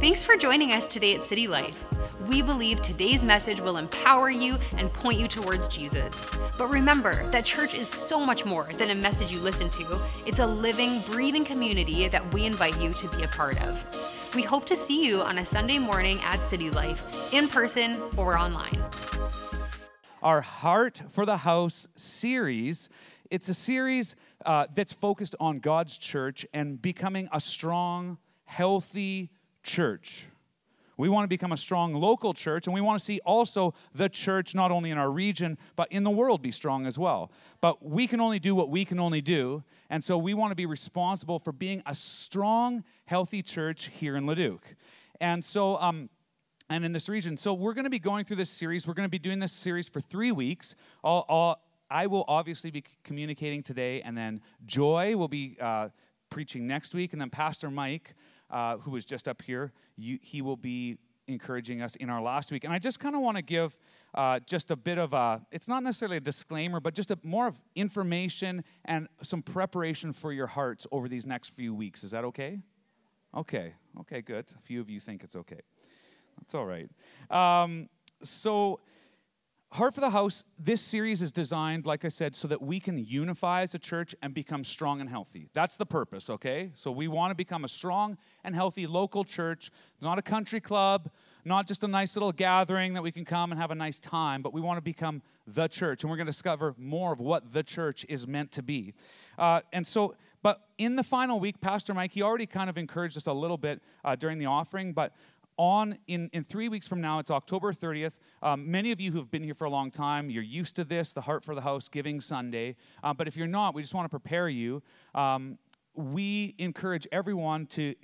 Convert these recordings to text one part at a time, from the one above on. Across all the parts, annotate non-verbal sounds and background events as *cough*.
Thanks for joining us today at City Life. We believe today's message will empower you and point you towards Jesus. But remember that church is so much more than a message you listen to, it's a living, breathing community that we invite you to be a part of. We hope to see you on a Sunday morning at City Life, in person or online. Our Heart for the House series. It's a series uh, that's focused on God's church and becoming a strong, healthy, church. We want to become a strong local church, and we want to see also the church, not only in our region, but in the world, be strong as well. But we can only do what we can only do, and so we want to be responsible for being a strong, healthy church here in Leduc. And so, um, and in this region. So, we're going to be going through this series. We're going to be doing this series for three weeks. All, all, I will obviously be communicating today, and then Joy will be uh, preaching next week, and then Pastor Mike uh, who was just up here, you, he will be encouraging us in our last week. And I just kind of want to give uh, just a bit of a, it's not necessarily a disclaimer, but just a, more of information and some preparation for your hearts over these next few weeks. Is that okay? Okay, okay, good. A few of you think it's okay. That's all right. Um, so, Heart for the House, this series is designed, like I said, so that we can unify as a church and become strong and healthy. That's the purpose, okay? So we want to become a strong and healthy local church, not a country club, not just a nice little gathering that we can come and have a nice time, but we want to become the church. And we're going to discover more of what the church is meant to be. Uh, and so, but in the final week, Pastor Mike, he already kind of encouraged us a little bit uh, during the offering, but on in, in three weeks from now, it's October 30th. Um, many of you who've been here for a long time, you're used to this, the Heart for the House Giving Sunday. Uh, but if you're not, we just want to prepare you. Um, we encourage everyone to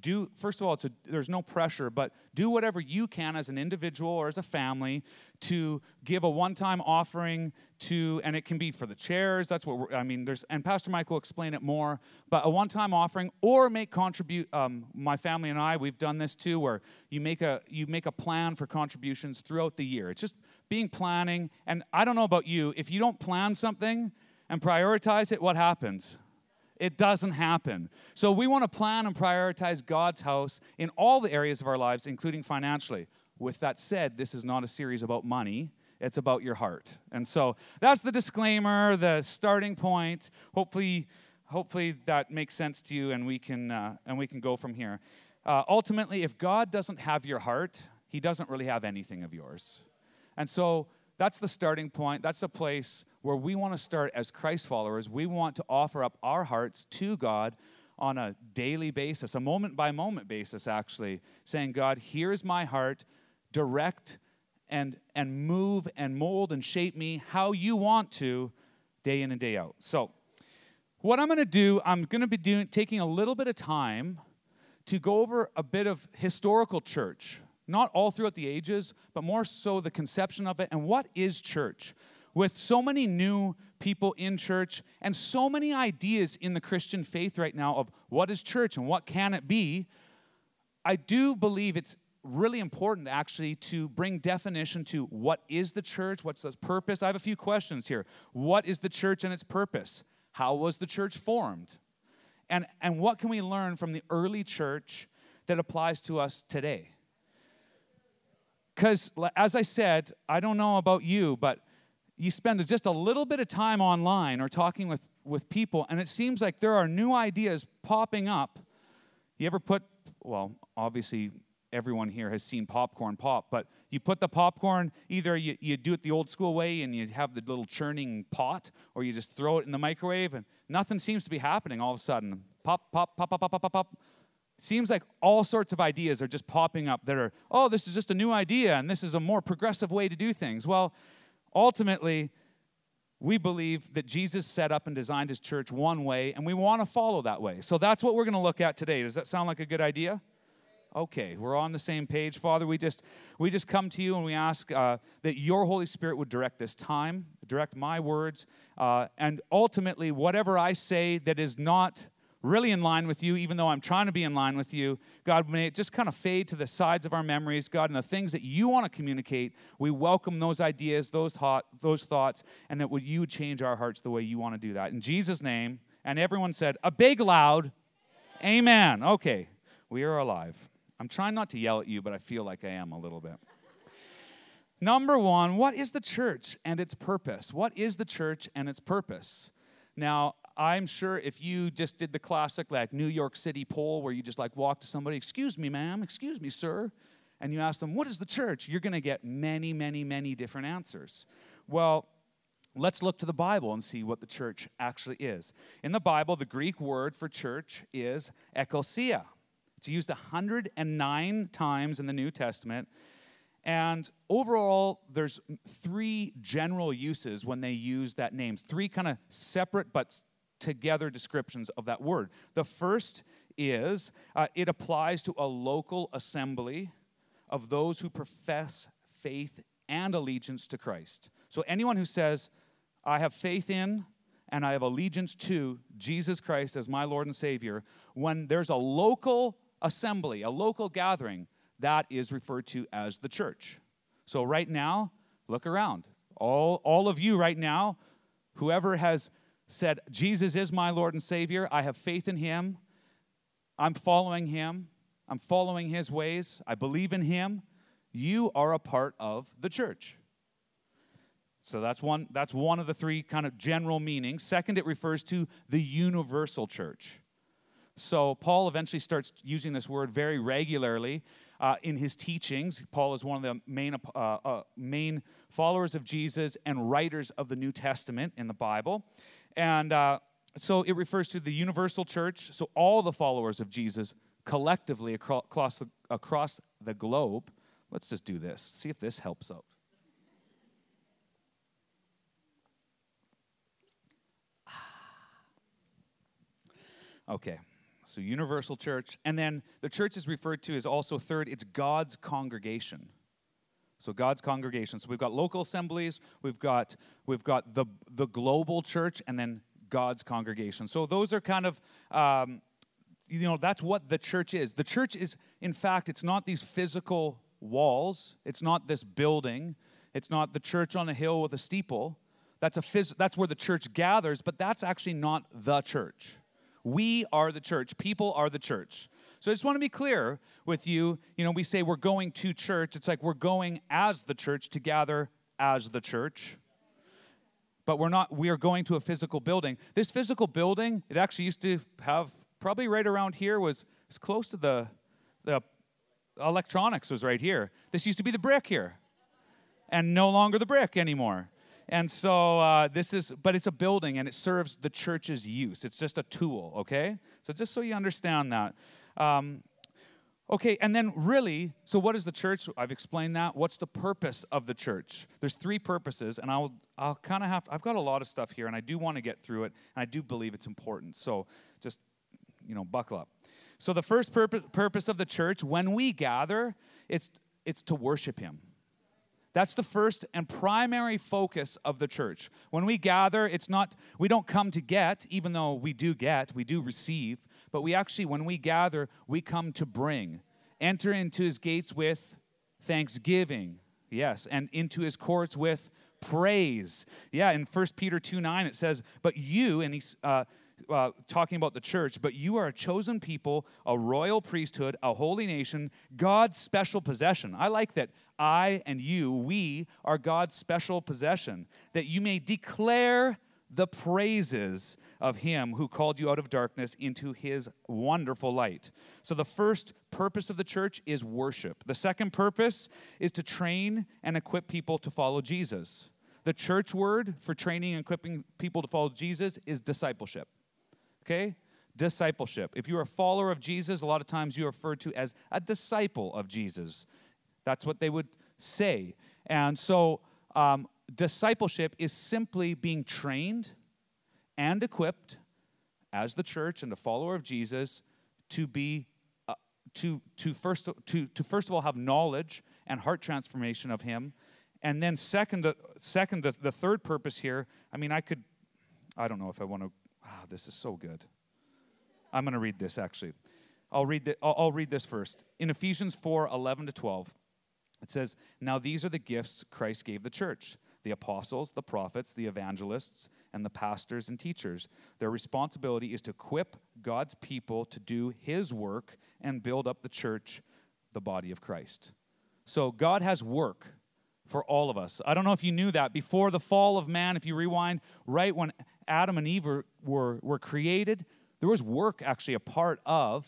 do first of all there's no pressure but do whatever you can as an individual or as a family to give a one-time offering to and it can be for the chairs that's what i mean there's and pastor mike will explain it more but a one-time offering or make contribute um, my family and i we've done this too where you make a you make a plan for contributions throughout the year. It's just being planning and i don't know about you if you don't plan something and prioritize it what happens it doesn't happen. So we want to plan and prioritize God's house in all the areas of our lives, including financially. With that said, this is not a series about money. It's about your heart. And so that's the disclaimer, the starting point. Hopefully, hopefully that makes sense to you and we can, uh, and we can go from here. Uh, ultimately, if God doesn't have your heart, he doesn't really have anything of yours. And so that's the starting point. That's the place where we want to start as Christ followers. We want to offer up our hearts to God on a daily basis, a moment by moment basis, actually, saying, God, here's my heart, direct and, and move and mold and shape me how you want to day in and day out. So, what I'm going to do, I'm going to be doing, taking a little bit of time to go over a bit of historical church not all throughout the ages, but more so the conception of it and what is church. With so many new people in church and so many ideas in the Christian faith right now of what is church and what can it be, I do believe it's really important actually to bring definition to what is the church, what's the purpose. I have a few questions here. What is the church and its purpose? How was the church formed? And, and what can we learn from the early church that applies to us today? Because, as I said, I don't know about you, but you spend just a little bit of time online or talking with, with people, and it seems like there are new ideas popping up. You ever put, well, obviously, everyone here has seen popcorn pop, but you put the popcorn, either you, you do it the old school way and you have the little churning pot, or you just throw it in the microwave, and nothing seems to be happening all of a sudden. Pop, pop, pop, pop, pop, pop, pop, pop seems like all sorts of ideas are just popping up that are, oh, this is just a new idea and this is a more progressive way to do things. Well, ultimately, we believe that Jesus set up and designed his church one way, and we want to follow that way. So that's what we're going to look at today. Does that sound like a good idea? Okay, we're on the same page, Father. We just we just come to you and we ask uh, that your Holy Spirit would direct this time, direct my words, uh, and ultimately whatever I say that is not really in line with you, even though I'm trying to be in line with you. God, may it just kind of fade to the sides of our memories, God, and the things that you want to communicate, we welcome those ideas, those, thought, those thoughts, and that would you change our hearts the way you want to do that. In Jesus' name, and everyone said, a big loud, amen. amen. Okay, we are alive. I'm trying not to yell at you, but I feel like I am a little bit. Number one, what is the church and its purpose? What is the church and its purpose? Now, I'm sure if you just did the classic like New York City poll where you just like walk to somebody, excuse me, ma'am, excuse me, sir, and you ask them, what is the church? You're going to get many, many, many different answers. Well, let's look to the Bible and see what the church actually is. In the Bible, the Greek word for church is ecclesia. It's used 109 times in the New Testament. And overall, there's three general uses when they use that name. Three kind of separate but together descriptions of that word. The first is uh, it applies to a local assembly of those who profess faith and allegiance to Christ. So anyone who says, I have faith in and I have allegiance to Jesus Christ as my Lord and Savior, when there's a local assembly, a local gathering, that is referred to as the church. So right now, look around. All, all of you right now, whoever has said, Jesus is my Lord and Savior, I have faith in Him, I'm following Him, I'm following His ways, I believe in Him, you are a part of the church. So that's one, that's one of the three kind of general meanings. Second, it refers to the universal church. So Paul eventually starts using this word very regularly uh, in his teachings. Paul is one of the main, uh, uh, main followers of Jesus and writers of the New Testament in the Bible. And uh, so it refers to the universal church, so all the followers of Jesus collectively across the, across the globe. Let's just do this, see if this helps out. Okay, so universal church. And then the church is referred to as also third, it's God's congregation. So God's congregation. So we've got local assemblies, we've got we've got the the global church, and then God's congregation. So those are kind of um, you know that's what the church is. The church is, in fact, it's not these physical walls. It's not this building. It's not the church on a hill with a steeple. That's a phys- that's where the church gathers, but that's actually not the church. We are the church. People are the church. So I just want to be clear with you. You know, we say we're going to church. It's like we're going as the church to gather as the church. But we're not, we are going to a physical building. This physical building, it actually used to have, probably right around here, was, was close to the, the electronics was right here. This used to be the brick here. And no longer the brick anymore. And so uh, this is, but it's a building and it serves the church's use. It's just a tool, okay? So just so you understand that. Um, okay, and then really, so what is the church? I've explained that. What's the purpose of the church? There's three purposes, and I'll, I'll kind of have, I've got a lot of stuff here, and I do want to get through it, and I do believe it's important. So just, you know, buckle up. So the first purpose, purpose of the church, when we gather, it's, it's to worship Him. That's the first and primary focus of the church. When we gather, it's not, we don't come to get, even though we do get, we do receive, but we actually, when we gather, we come to bring. Enter into his gates with thanksgiving, yes, and into his courts with praise. Yeah, in 1 Peter 2 9, it says, But you, and he's, uh, uh, talking about the church, but you are a chosen people, a royal priesthood, a holy nation, God's special possession. I like that I and you, we are God's special possession, that you may declare the praises of him who called you out of darkness into his wonderful light. So, the first purpose of the church is worship. The second purpose is to train and equip people to follow Jesus. The church word for training and equipping people to follow Jesus is discipleship. Okay? Discipleship. If you're a follower of Jesus, a lot of times you're referred to as a disciple of Jesus. That's what they would say. And so, um, discipleship is simply being trained and equipped as the church and a follower of Jesus to be uh, to to first to to first of all have knowledge and heart transformation of him. And then second second the, the third purpose here i mean i could i don't know if i want to ah, this is so good. I'm going to read this actually. I'll read the, I'll, I'll read this first. In ephesians 4 11 to 12 it says, Now these are the gifts Christ gave the church the apostles, the prophets, the evangelists, and the pastors and teachers. Their responsibility is to equip God's people to do his work and build up the church the body of Christ. So God has work for all of us. I don't know if you knew that. Before the fall of man, if you rewind, right when Adam and Eve were, were, were created, there was work actually a part of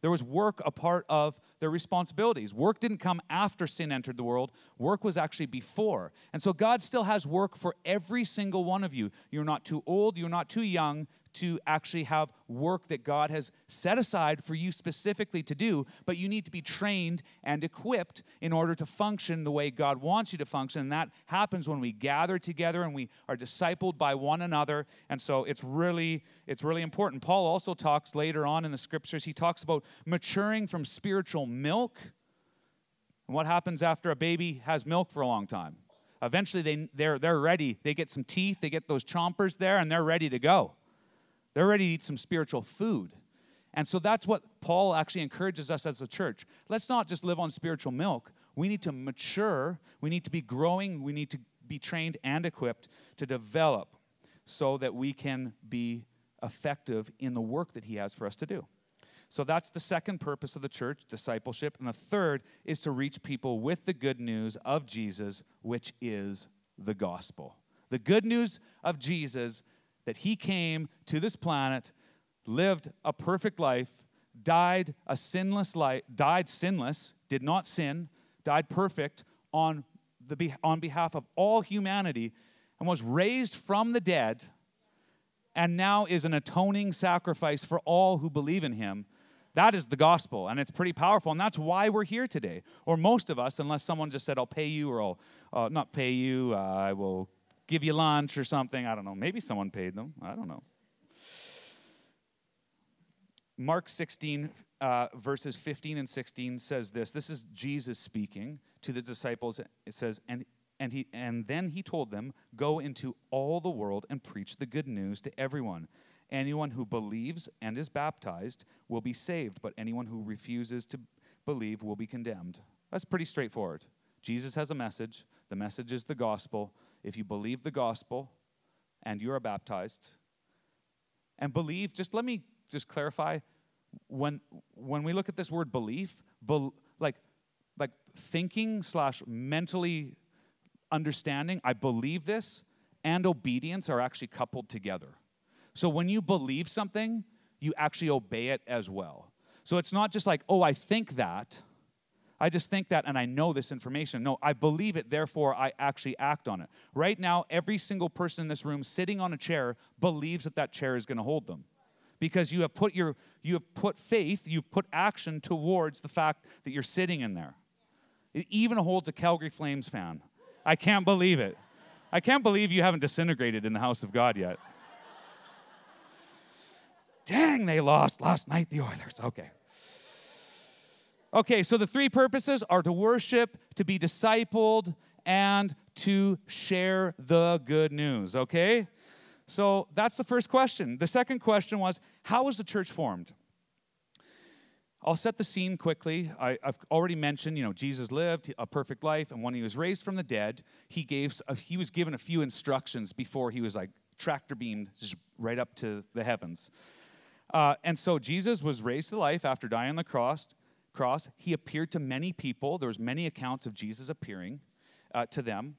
there was work a part of their responsibilities. Work didn't come after sin entered the world, work was actually before. And so God still has work for every single one of you. You're not too old, you're not too young to actually have work that God has set aside for you specifically to do, but you need to be trained and equipped in order to function the way God wants you to function. And that happens when we gather together and we are discipled by one another. And so it's really it's really important. Paul also talks later on in the scriptures, he talks about maturing from spiritual milk. And what happens after a baby has milk for a long time? Eventually they they're they're ready. They get some teeth, they get those chompers there and they're ready to go. They're ready to eat some spiritual food. And so that's what Paul actually encourages us as a church. Let's not just live on spiritual milk. We need to mature, we need to be growing, we need to be trained and equipped to develop so that we can be effective in the work that he has for us to do. So that's the second purpose of the church, discipleship. And the third is to reach people with the good news of Jesus, which is the gospel. The good news of Jesus that he came to this planet, lived a perfect life, died a sinless life, died sinless, did not sin, died perfect on, the, on behalf of all humanity, and was raised from the dead, and now is an atoning sacrifice for all who believe in him. That is the gospel, and it's pretty powerful, and that's why we're here today. Or most of us, unless someone just said, I'll pay you, or I'll uh, not pay you, uh, I will give you lunch or something. I don't know. Maybe someone paid them. I don't know. Mark 16, uh, verses 15 and 16 says this. This is Jesus speaking to the disciples. It says, and, and, he, and then he told them, Go into all the world and preach the good news to everyone. Anyone who believes and is baptized will be saved, but anyone who refuses to believe will be condemned. That's pretty straightforward. Jesus has a message. The message is the gospel if you believe the gospel and you are baptized, and believe, just let me just clarify when when we look at this word belief, be, like like thinking slash mentally understanding, I believe this, and obedience are actually coupled together. So when you believe something, you actually obey it as well. So it's not just like, oh, I think that. I just think that and I know this information. No, I believe it, therefore I actually act on it. Right now, every single person in this room sitting on a chair believes that that chair is going to hold them. Because you have put your you have put faith, you've put action towards the fact that you're sitting in there. It even holds a Calgary Flames fan. I can't believe it. I can't believe you haven't disintegrated in the house of God yet. *laughs* Dang, they lost last night, the Oilers. Okay. Okay, so the three purposes are to worship, to be discipled, and to share the good news, okay? So that's the first question. The second question was how was the church formed? I'll set the scene quickly. I, have already mentioned, you know, Jesus lived a perfect life, and when he was raised from the dead, he gave he was given a few instructions before he was like tractor beamed right up to the heavens. Uh, and so Jesus was raised to life after dying on the cross cross, he appeared to many people. There's many accounts of Jesus appearing uh, to them.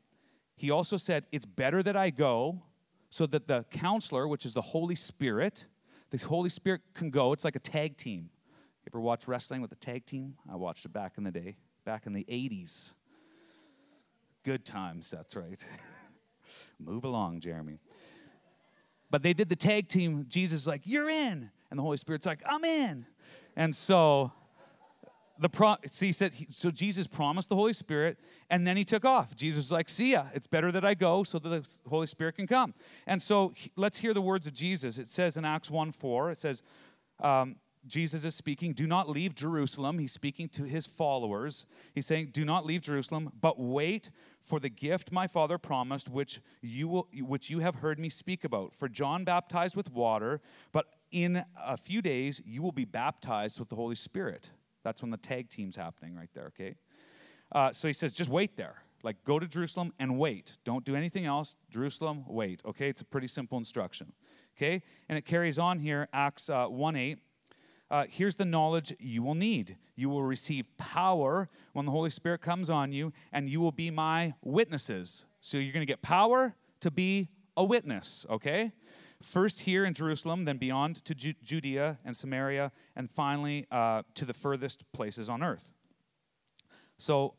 He also said, It's better that I go so that the counselor, which is the Holy Spirit, the Holy Spirit can go. It's like a tag team. You ever watch wrestling with a tag team? I watched it back in the day, back in the 80s. Good times, that's right. *laughs* Move along, Jeremy. But they did the tag team. Jesus is like, You're in. And the Holy Spirit's like, I'm in. And so the pro- see, he said, he, so Jesus promised the Holy Spirit, and then he took off. Jesus was like, see ya, it's better that I go so that the Holy Spirit can come. And so he, let's hear the words of Jesus. It says in Acts 1 4, it says, um, Jesus is speaking, do not leave Jerusalem. He's speaking to his followers. He's saying, do not leave Jerusalem, but wait for the gift my father promised, which you, will, which you have heard me speak about. For John baptized with water, but in a few days you will be baptized with the Holy Spirit. That's when the tag team's happening right there, okay? Uh, so he says, just wait there. Like, go to Jerusalem and wait. Don't do anything else. Jerusalem, wait, okay? It's a pretty simple instruction, okay? And it carries on here, Acts uh, 1 8. uh, here's the knowledge you will need. You will receive power when the Holy Spirit comes on you, and you will be my witnesses. So you're going to get power to be a witness, okay? First here in Jerusalem, then beyond to Ju- Judea and Samaria, and finally uh, to the furthest places on earth. So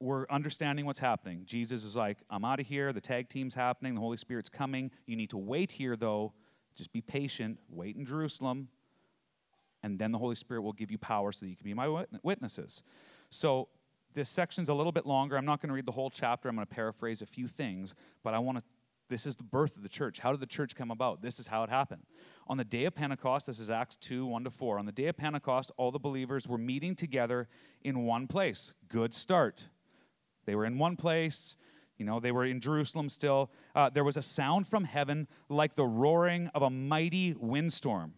we're understanding what's happening. Jesus is like, I'm out of here. The tag team's happening. The Holy Spirit's coming. You need to wait here, though. Just be patient. Wait in Jerusalem and then the Holy Spirit will give you power so that you can be my witnesses. So this section's a little bit longer. I'm not going to read the whole chapter. I'm going to paraphrase a few things, but I want to this is the birth of the church. How did the church come about? This is how it happened. On the day of Pentecost, this is Acts 2 1 to 4. On the day of Pentecost, all the believers were meeting together in one place. Good start. They were in one place. You know, they were in Jerusalem still. Uh, there was a sound from heaven like the roaring of a mighty windstorm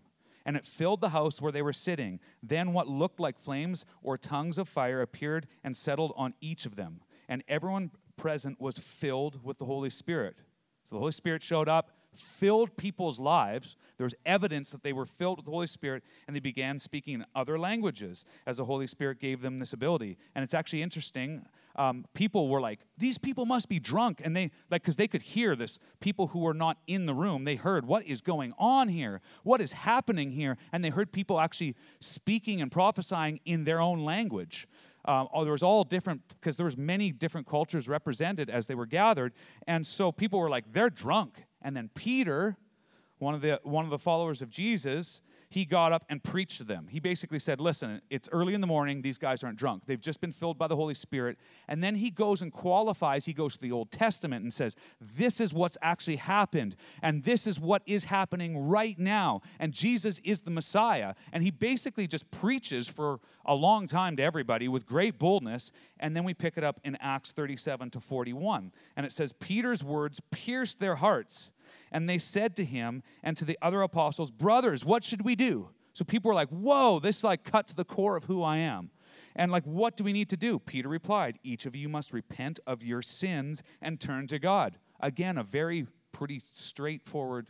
and it filled the house where they were sitting. Then what looked like flames or tongues of fire appeared and settled on each of them. And everyone present was filled with the Holy Spirit. So the Holy Spirit showed up, filled people's lives. There was evidence that they were filled with the Holy Spirit, and they began speaking in other languages as the Holy Spirit gave them this ability. And it's actually interesting. Um, people were like, "These people must be drunk," and they like because they could hear this. People who were not in the room, they heard what is going on here, what is happening here, and they heard people actually speaking and prophesying in their own language. Um, oh, there was all different because there was many different cultures represented as they were gathered, and so people were like, "They're drunk." And then Peter, one of the, one of the followers of Jesus, he got up and preached to them. He basically said, Listen, it's early in the morning. These guys aren't drunk. They've just been filled by the Holy Spirit. And then he goes and qualifies. He goes to the Old Testament and says, This is what's actually happened. And this is what is happening right now. And Jesus is the Messiah. And he basically just preaches for a long time to everybody with great boldness. And then we pick it up in Acts 37 to 41. And it says, Peter's words pierced their hearts and they said to him and to the other apostles, Brothers, what should we do? So people were like, Whoa, this like cut to the core of who I am. And like, what do we need to do? Peter replied, Each of you must repent of your sins and turn to God. Again, a very pretty straightforward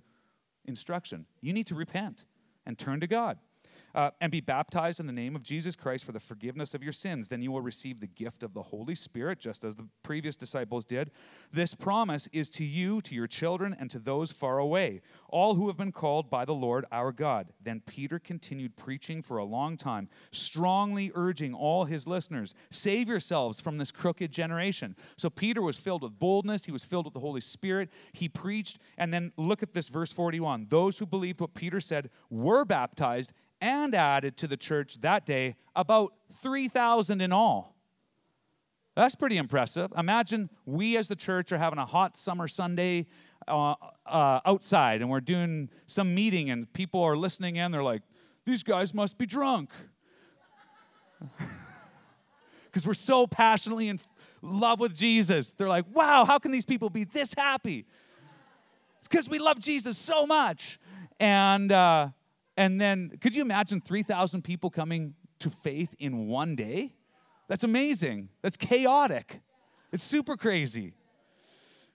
instruction. You need to repent and turn to God uh, and be baptized in the name of Jesus Christ for the forgiveness of your sins. Then you will receive the gift of the Holy Spirit, just as the previous disciples did. This promise is to you, to your children, and to those far away, all who have been called by the Lord our God. Then Peter continued preaching for a long time, strongly urging all his listeners save yourselves from this crooked generation. So Peter was filled with boldness, he was filled with the Holy Spirit. He preached, and then look at this verse 41. Those who believed what Peter said were baptized and added to the church that day about 3,000 in all. That's pretty impressive. Imagine we as the church are having a hot summer Sunday uh, uh, outside and we're doing some meeting and people are listening in. They're like, these guys must be drunk. *laughs* Because we're so passionately in love with Jesus. They're like, wow, how can these people be this happy? *laughs* It's because we love Jesus so much. And, uh, and then, could you imagine 3,000 people coming to faith in one day? That's amazing. That's chaotic. It's super crazy.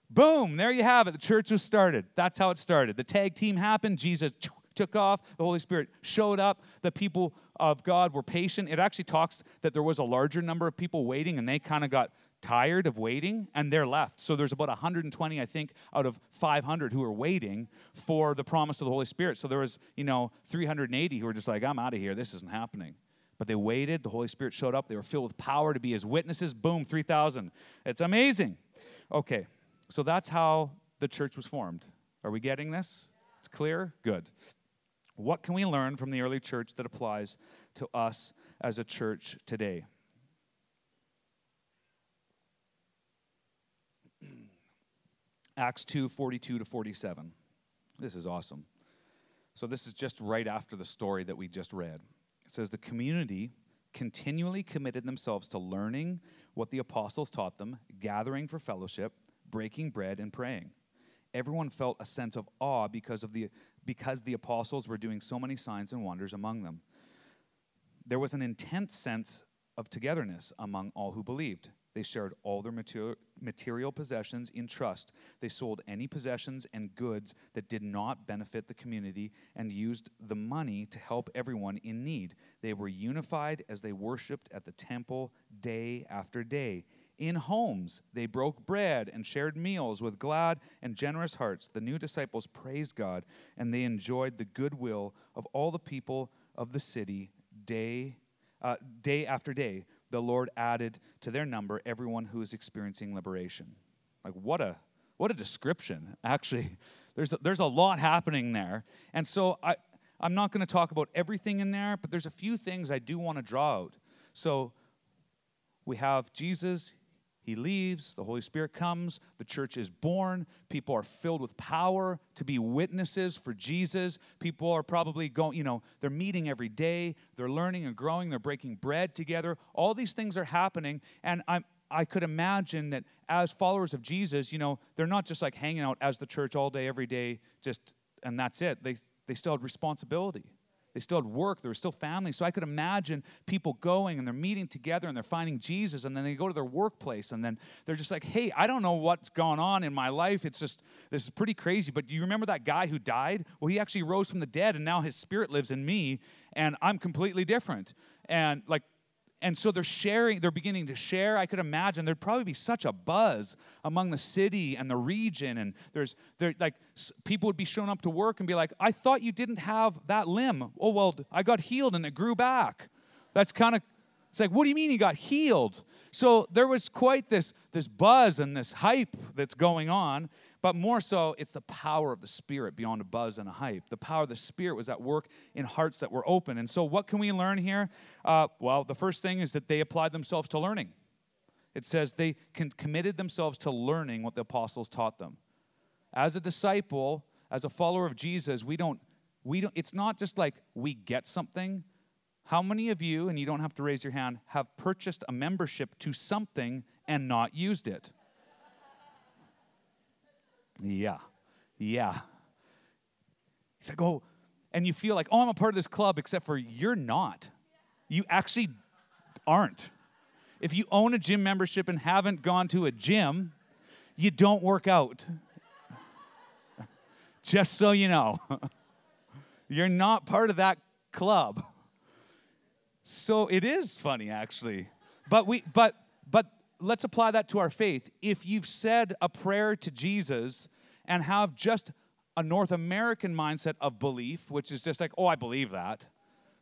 Boom, there you have it. The church was started. That's how it started. The tag team happened. Jesus took off. The Holy Spirit showed up. The people of God were patient. It actually talks that there was a larger number of people waiting, and they kind of got tired of waiting and they're left. So there's about 120, I think, out of 500 who are waiting for the promise of the Holy Spirit. So there was, you know, 380 who were just like, I'm out of here. This isn't happening. But they waited. The Holy Spirit showed up. They were filled with power to be his witnesses. Boom, 3,000. It's amazing. Okay, so that's how the church was formed. Are we getting this? It's clear? Good. What can we learn from the early church that applies to us as a church today? Acts 2 42 to 47. This is awesome. So, this is just right after the story that we just read. It says, The community continually committed themselves to learning what the apostles taught them, gathering for fellowship, breaking bread, and praying. Everyone felt a sense of awe because, of the, because the apostles were doing so many signs and wonders among them. There was an intense sense of togetherness among all who believed. They shared all their material, possessions in trust. They sold any possessions and goods that did not benefit the community and used the money to help everyone in need. They were unified as they worshiped at the temple day after day. In homes, they broke bread and shared meals with glad and generous hearts. The new disciples praised God and they enjoyed the goodwill of all the people of the city day, uh, day after day the Lord added to their number everyone who is experiencing liberation. Like what a what a description. Actually, *laughs* there's a, there's a lot happening there. And so I I'm not going to talk about everything in there, but there's a few things I do want to draw out. So we have Jesus, he leaves, the Holy Spirit comes, the church is born, people are filled with power to be witnesses for Jesus. People are probably going, you know, they're meeting every day, they're learning and growing, they're breaking bread together. All these things are happening, and I'm I could imagine that as followers of Jesus, you know, they're not just like hanging out as the church all day, every day, just and that's it. They they still had responsibility. They still had work. There was still family. So I could imagine people going and they're meeting together and they're finding Jesus and then they go to their workplace and then they're just like, hey, I don't know what's going on in my life. It's just, this is pretty crazy. But do you remember that guy who died? Well, he actually rose from the dead and now his spirit lives in me and I'm completely different. And like, and so they're sharing, they're beginning to share. I could imagine there'd probably be such a buzz among the city and the region. And there's, there, like, people would be showing up to work and be like, I thought you didn't have that limb. Oh, well, I got healed and it grew back. That's kind of, it's like, what do you mean you got healed? So there was quite this, this buzz and this hype that's going on. But more so, it's the power of the Spirit beyond a buzz and a hype. The power of the Spirit was at work in hearts that were open. And so, what can we learn here? Uh, well, the first thing is that they applied themselves to learning. It says they con- committed themselves to learning what the apostles taught them. As a disciple, as a follower of Jesus, we don't, we don't, it's not just like we get something. How many of you, and you don't have to raise your hand, have purchased a membership to something and not used it? Yeah, yeah. He's like, oh, and you feel like, oh, I'm a part of this club, except for you're not. You actually aren't. If you own a gym membership and haven't gone to a gym, you don't work out. Just so you know, *laughs* you're not part of that club. So it is funny, actually. But we, but, but let's apply that to our faith. If you've said a prayer to Jesus and have just a North American mindset of belief, which is just like, oh, I believe that.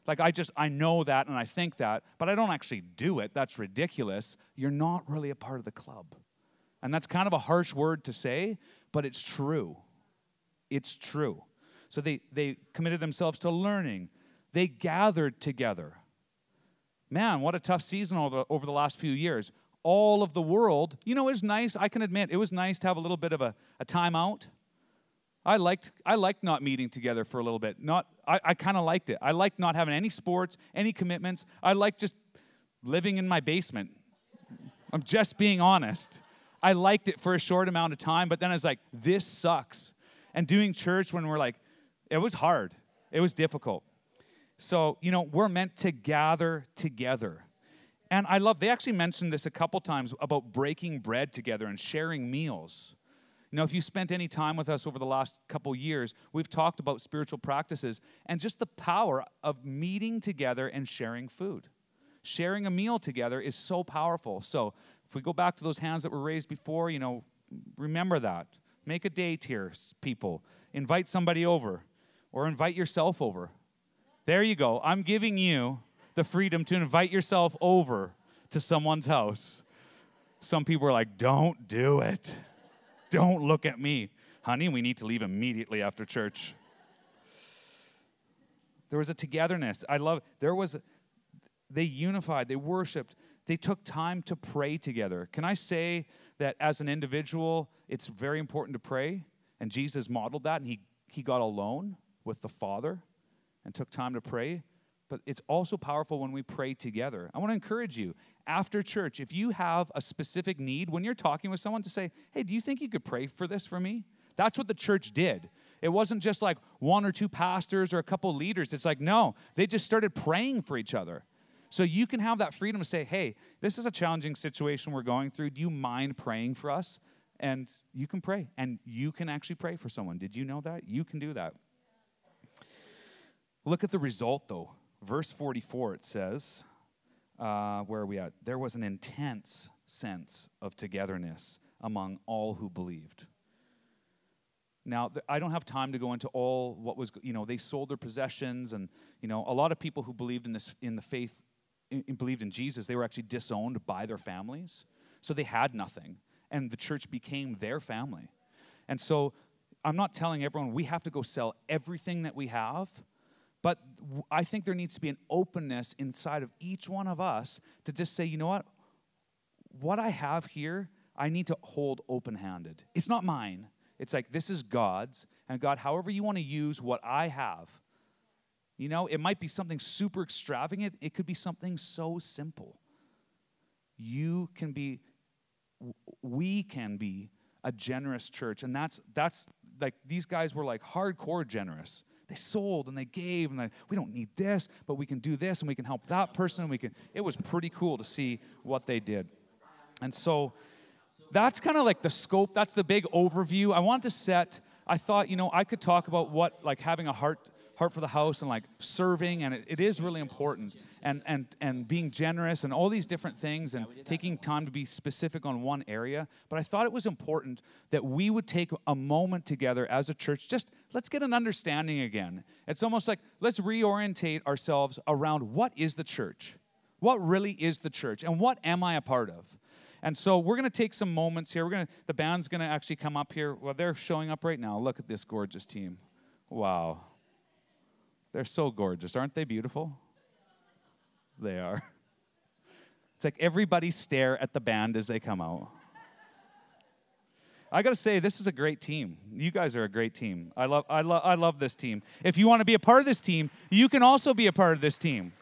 Like, I just, I know that and I think that, but I don't actually do it. That's ridiculous. You're not really a part of the club. And that's kind of a harsh word to say, but it's true. It's true. So they, they committed themselves to learning, they gathered together. Man, what a tough season over the, over the last few years all of the world. You know, it was nice, I can admit, it was nice to have a little bit of a, a timeout. I liked, I liked not meeting together for a little bit. Not, I, I kind of liked it. I liked not having any sports, any commitments. I liked just living in my basement. I'm just being honest. I liked it for a short amount of time, but then I was like, this sucks. And doing church when we're like, it was hard, it was difficult. So, you know, we're meant to gather together. And I love, they actually mentioned this a couple times about breaking bread together and sharing meals. You know, if you spent any time with us over the last couple years, we've talked about spiritual practices and just the power of meeting together and sharing food. Sharing a meal together is so powerful. So, if we go back to those hands that were raised before, you know, remember that. Make a date here, people. Invite somebody over or invite yourself over. There you go. I'm giving you the freedom to invite yourself over to someone's house. Some people are like, don't do it. Don't look at me. Honey, we need to leave immediately after church. There was a togetherness. I love there was they unified, they worshiped, they took time to pray together. Can I say that as an individual, it's very important to pray? And Jesus modeled that and he he got alone with the Father and took time to pray but it's also powerful when we pray together. I want to encourage you after church, if you have a specific need, when you're talking with someone, to say, hey, do you think you could pray for this for me? That's what the church did. It wasn't just like one or two pastors or a couple leaders. It's like, no, they just started praying for each other. So you can have that freedom to say, hey, this is a challenging situation we're going through. Do you mind praying for us? And you can pray, and you can actually pray for someone. Did you know that? You can do that. Look at the result, though. Verse 44, it says, uh, where are we at? There was an intense sense of togetherness among all who believed. Now, I don't have time to go into all what was, you know, they sold their possessions, and, you know, a lot of people who believed in this, in the faith, in, believed in Jesus, they were actually disowned by their families. So they had nothing, and the church became their family. And so I'm not telling everyone we have to go sell everything that we have, but I think there needs to be an openness inside of each one of us to just say, you know what? What I have here, I need to hold open handed. It's not mine. It's like, this is God's. And God, however you want to use what I have, you know, it might be something super extravagant, it could be something so simple. You can be, we can be a generous church. And that's, that's like, these guys were like hardcore generous. They sold and they gave, and they, we don't need this, but we can do this, and we can help that person. And we can. It was pretty cool to see what they did. And so, that's kind of like the scope, that's the big overview. I want to set, I thought, you know, I could talk about what like having a heart heart for the house and like serving and it, it is really important and and and being generous and all these different things and taking time to be specific on one area but i thought it was important that we would take a moment together as a church just let's get an understanding again it's almost like let's reorientate ourselves around what is the church what really is the church and what am i a part of and so we're going to take some moments here. We're going to the band's going to actually come up here. Well, they're showing up right now. Look at this gorgeous team. Wow. They're so gorgeous. Aren't they beautiful? They are. It's like everybody stare at the band as they come out. I got to say, this is a great team. You guys are a great team. I love, I, love, I love this team. If you want to be a part of this team, you can also be a part of this team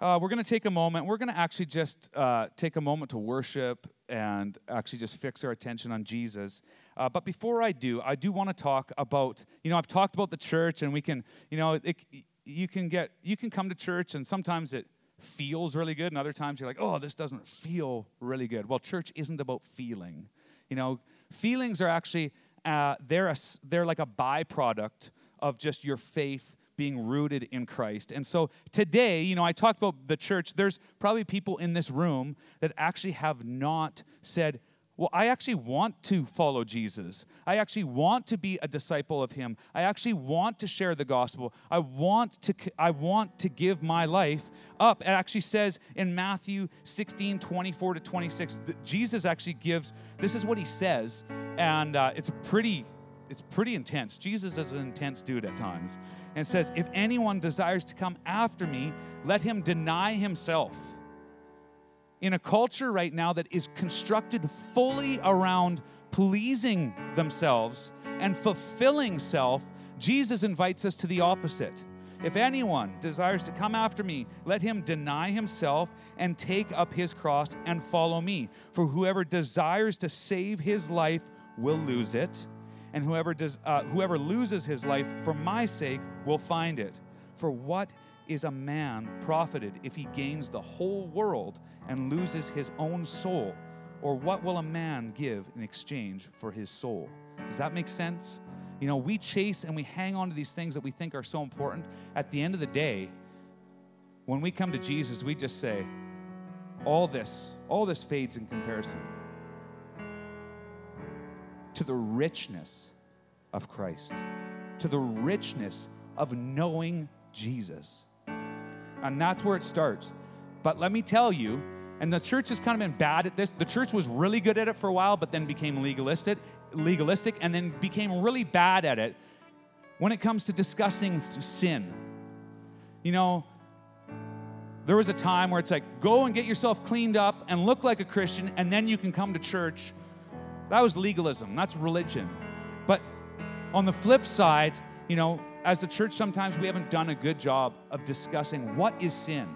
uh, we're going to take a moment. We're going to actually just uh, take a moment to worship and actually just fix our attention on Jesus. Uh, but before I do, I do want to talk about, you know, I've talked about the church, and we can, you know, it, you can get, you can come to church, and sometimes it feels really good, and other times you're like, oh, this doesn't feel really good. Well, church isn't about feeling. You know, feelings are actually, uh, they're, a, they're like a byproduct of just your faith being rooted in Christ. And so today, you know, I talked about the church. There's probably people in this room that actually have not said, well, I actually want to follow Jesus. I actually want to be a disciple of him. I actually want to share the gospel. I want to I want to give my life up. It actually says in Matthew 16, 24 to 26, that Jesus actually gives, this is what he says, and uh, it's pretty, it's pretty intense. Jesus is an intense dude at times and says, If anyone desires to come after me, let him deny himself. In a culture right now that is constructed fully around pleasing themselves and fulfilling self, Jesus invites us to the opposite. If anyone desires to come after me, let him deny himself and take up his cross and follow me. For whoever desires to save his life will lose it and whoever, does, uh, whoever loses his life for my sake will find it. For what is a man profited if he gains the whole world and loses his own soul? Or what will a man give in exchange for his soul? Does that make sense? You know, we chase and we hang on to these things that we think are so important. At the end of the day, when we come to Jesus, we just say, all this, all this fades in comparison to the richness of Christ, to the richness of knowing Jesus. And that's where it starts. But let me tell you, and the church has kind of been bad at this. The church was really good at it for a while, but then became legalistic, legalistic, and then became really bad at it when it comes to discussing sin. You know, there was a time where it's like, go and get yourself cleaned up and look like a Christian, and then you can come to church that was legalism, that's religion. But on the flip side, you know, as a church, sometimes we haven't done a good job of discussing what is sin.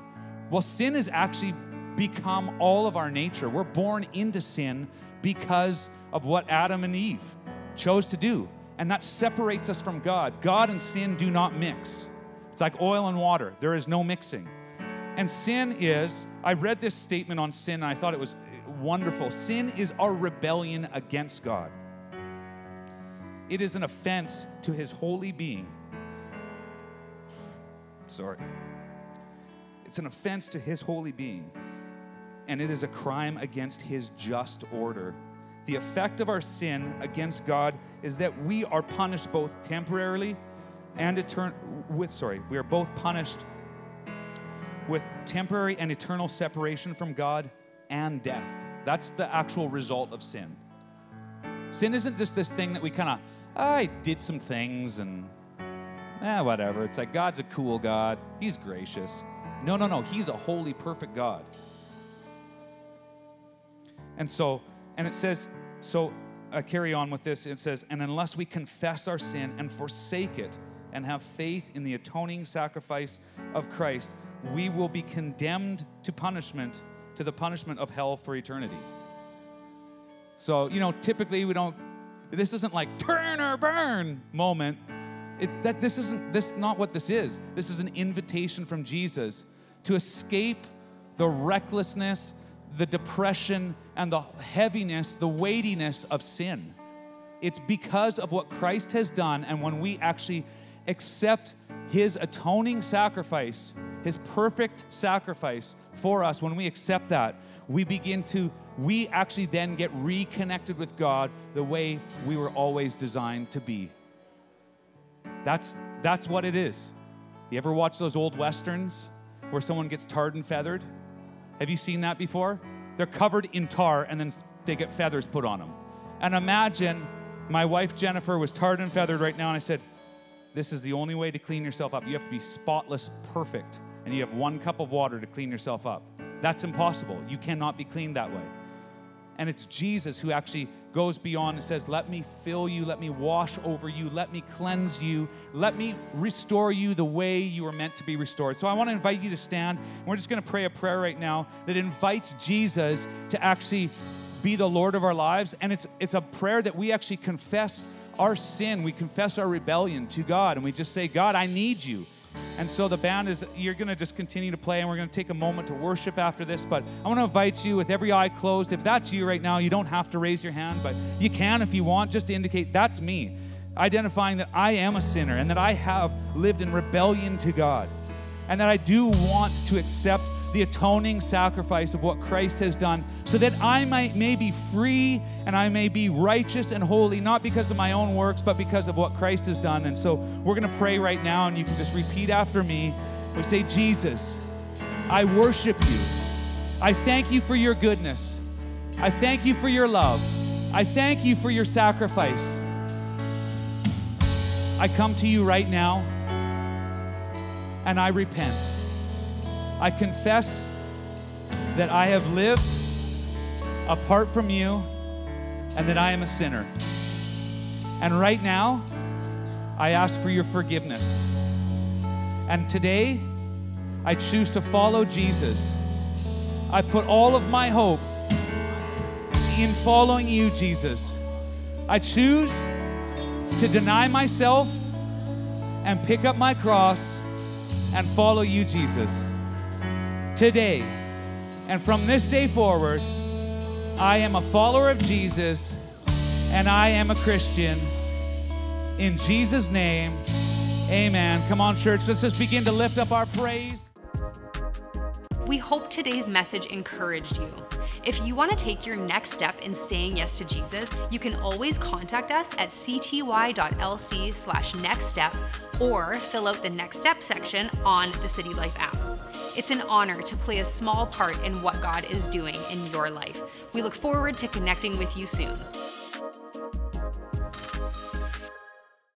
Well, sin has actually become all of our nature. We're born into sin because of what Adam and Eve chose to do. And that separates us from God. God and sin do not mix. It's like oil and water, there is no mixing. And sin is, I read this statement on sin and I thought it was wonderful. Sin is our rebellion against God, it is an offense to his holy being. Sorry. It's an offense to his holy being, and it is a crime against his just order. The effect of our sin against God is that we are punished both temporarily and eternal with sorry, we are both punished with temporary and eternal separation from God and death. That's the actual result of sin. Sin isn't just this thing that we kind of, I did some things and, eh, whatever. It's like God's a cool God. He's gracious. No, no, no. He's a holy, perfect God. And so, and it says, so I carry on with this. It says, and unless we confess our sin and forsake it and have faith in the atoning sacrifice of Christ, we will be condemned to punishment, to the punishment of hell for eternity. So, you know, typically we don't, this isn't like turn or burn moment. It, that, this isn't, this is not what this is. This is an invitation from Jesus to escape the recklessness, the depression, and the heaviness, the weightiness of sin. It's because of what Christ has done, and when we actually accept his atoning sacrifice, his perfect sacrifice for us, when we accept that, we begin to, we actually then get reconnected with God the way we were always designed to be. That's, that's what it is. You ever watch those old westerns where someone gets tarred and feathered? Have you seen that before? They're covered in tar and then they get feathers put on them. And imagine my wife Jennifer was tarred and feathered right now, and I said, This is the only way to clean yourself up. You have to be spotless, perfect, and you have one cup of water to clean yourself up. That's impossible. You cannot be cleaned that way. And it's Jesus who actually goes beyond and says, Let me fill you, let me wash over you, let me cleanse you, let me restore you the way you were meant to be restored. So I want to invite you to stand. We're just going to pray a prayer right now that invites Jesus to actually be the Lord of our lives. And it's, it's a prayer that we actually confess our sin, we confess our rebellion to God, and we just say, God, I need you. And so the band is, you're going to just continue to play, and we're going to take a moment to worship after this. But I want to invite you, with every eye closed, if that's you right now, you don't have to raise your hand, but you can if you want, just to indicate that's me, identifying that I am a sinner and that I have lived in rebellion to God, and that I do want to accept the atoning sacrifice of what Christ has done, so that I might may be free and I may be righteous and holy, not because of my own works, but because of what Christ has done. And so we're going to pray right now, and you can just repeat after me. We say, Jesus, I worship you. I thank you for your goodness. I thank you for your love. I thank you for your sacrifice. I come to you right now and I repent. I confess that I have lived apart from you and that I am a sinner. And right now, I ask for your forgiveness. And today, I choose to follow Jesus. I put all of my hope in following you, Jesus. I choose to deny myself and pick up my cross and follow you, Jesus today. And from this day forward, I am a follower of Jesus and I am a Christian. In Jesus' name, amen. Come on, church, let's just begin to lift up our praise. We hope today's message encouraged you. If you want to take your next step in saying yes to Jesus, you can always contact us at cty.lc slash next step or fill out the next step section on the City Life app. It's an honor to play a small part in what God is doing in your life. We look forward to connecting with you soon.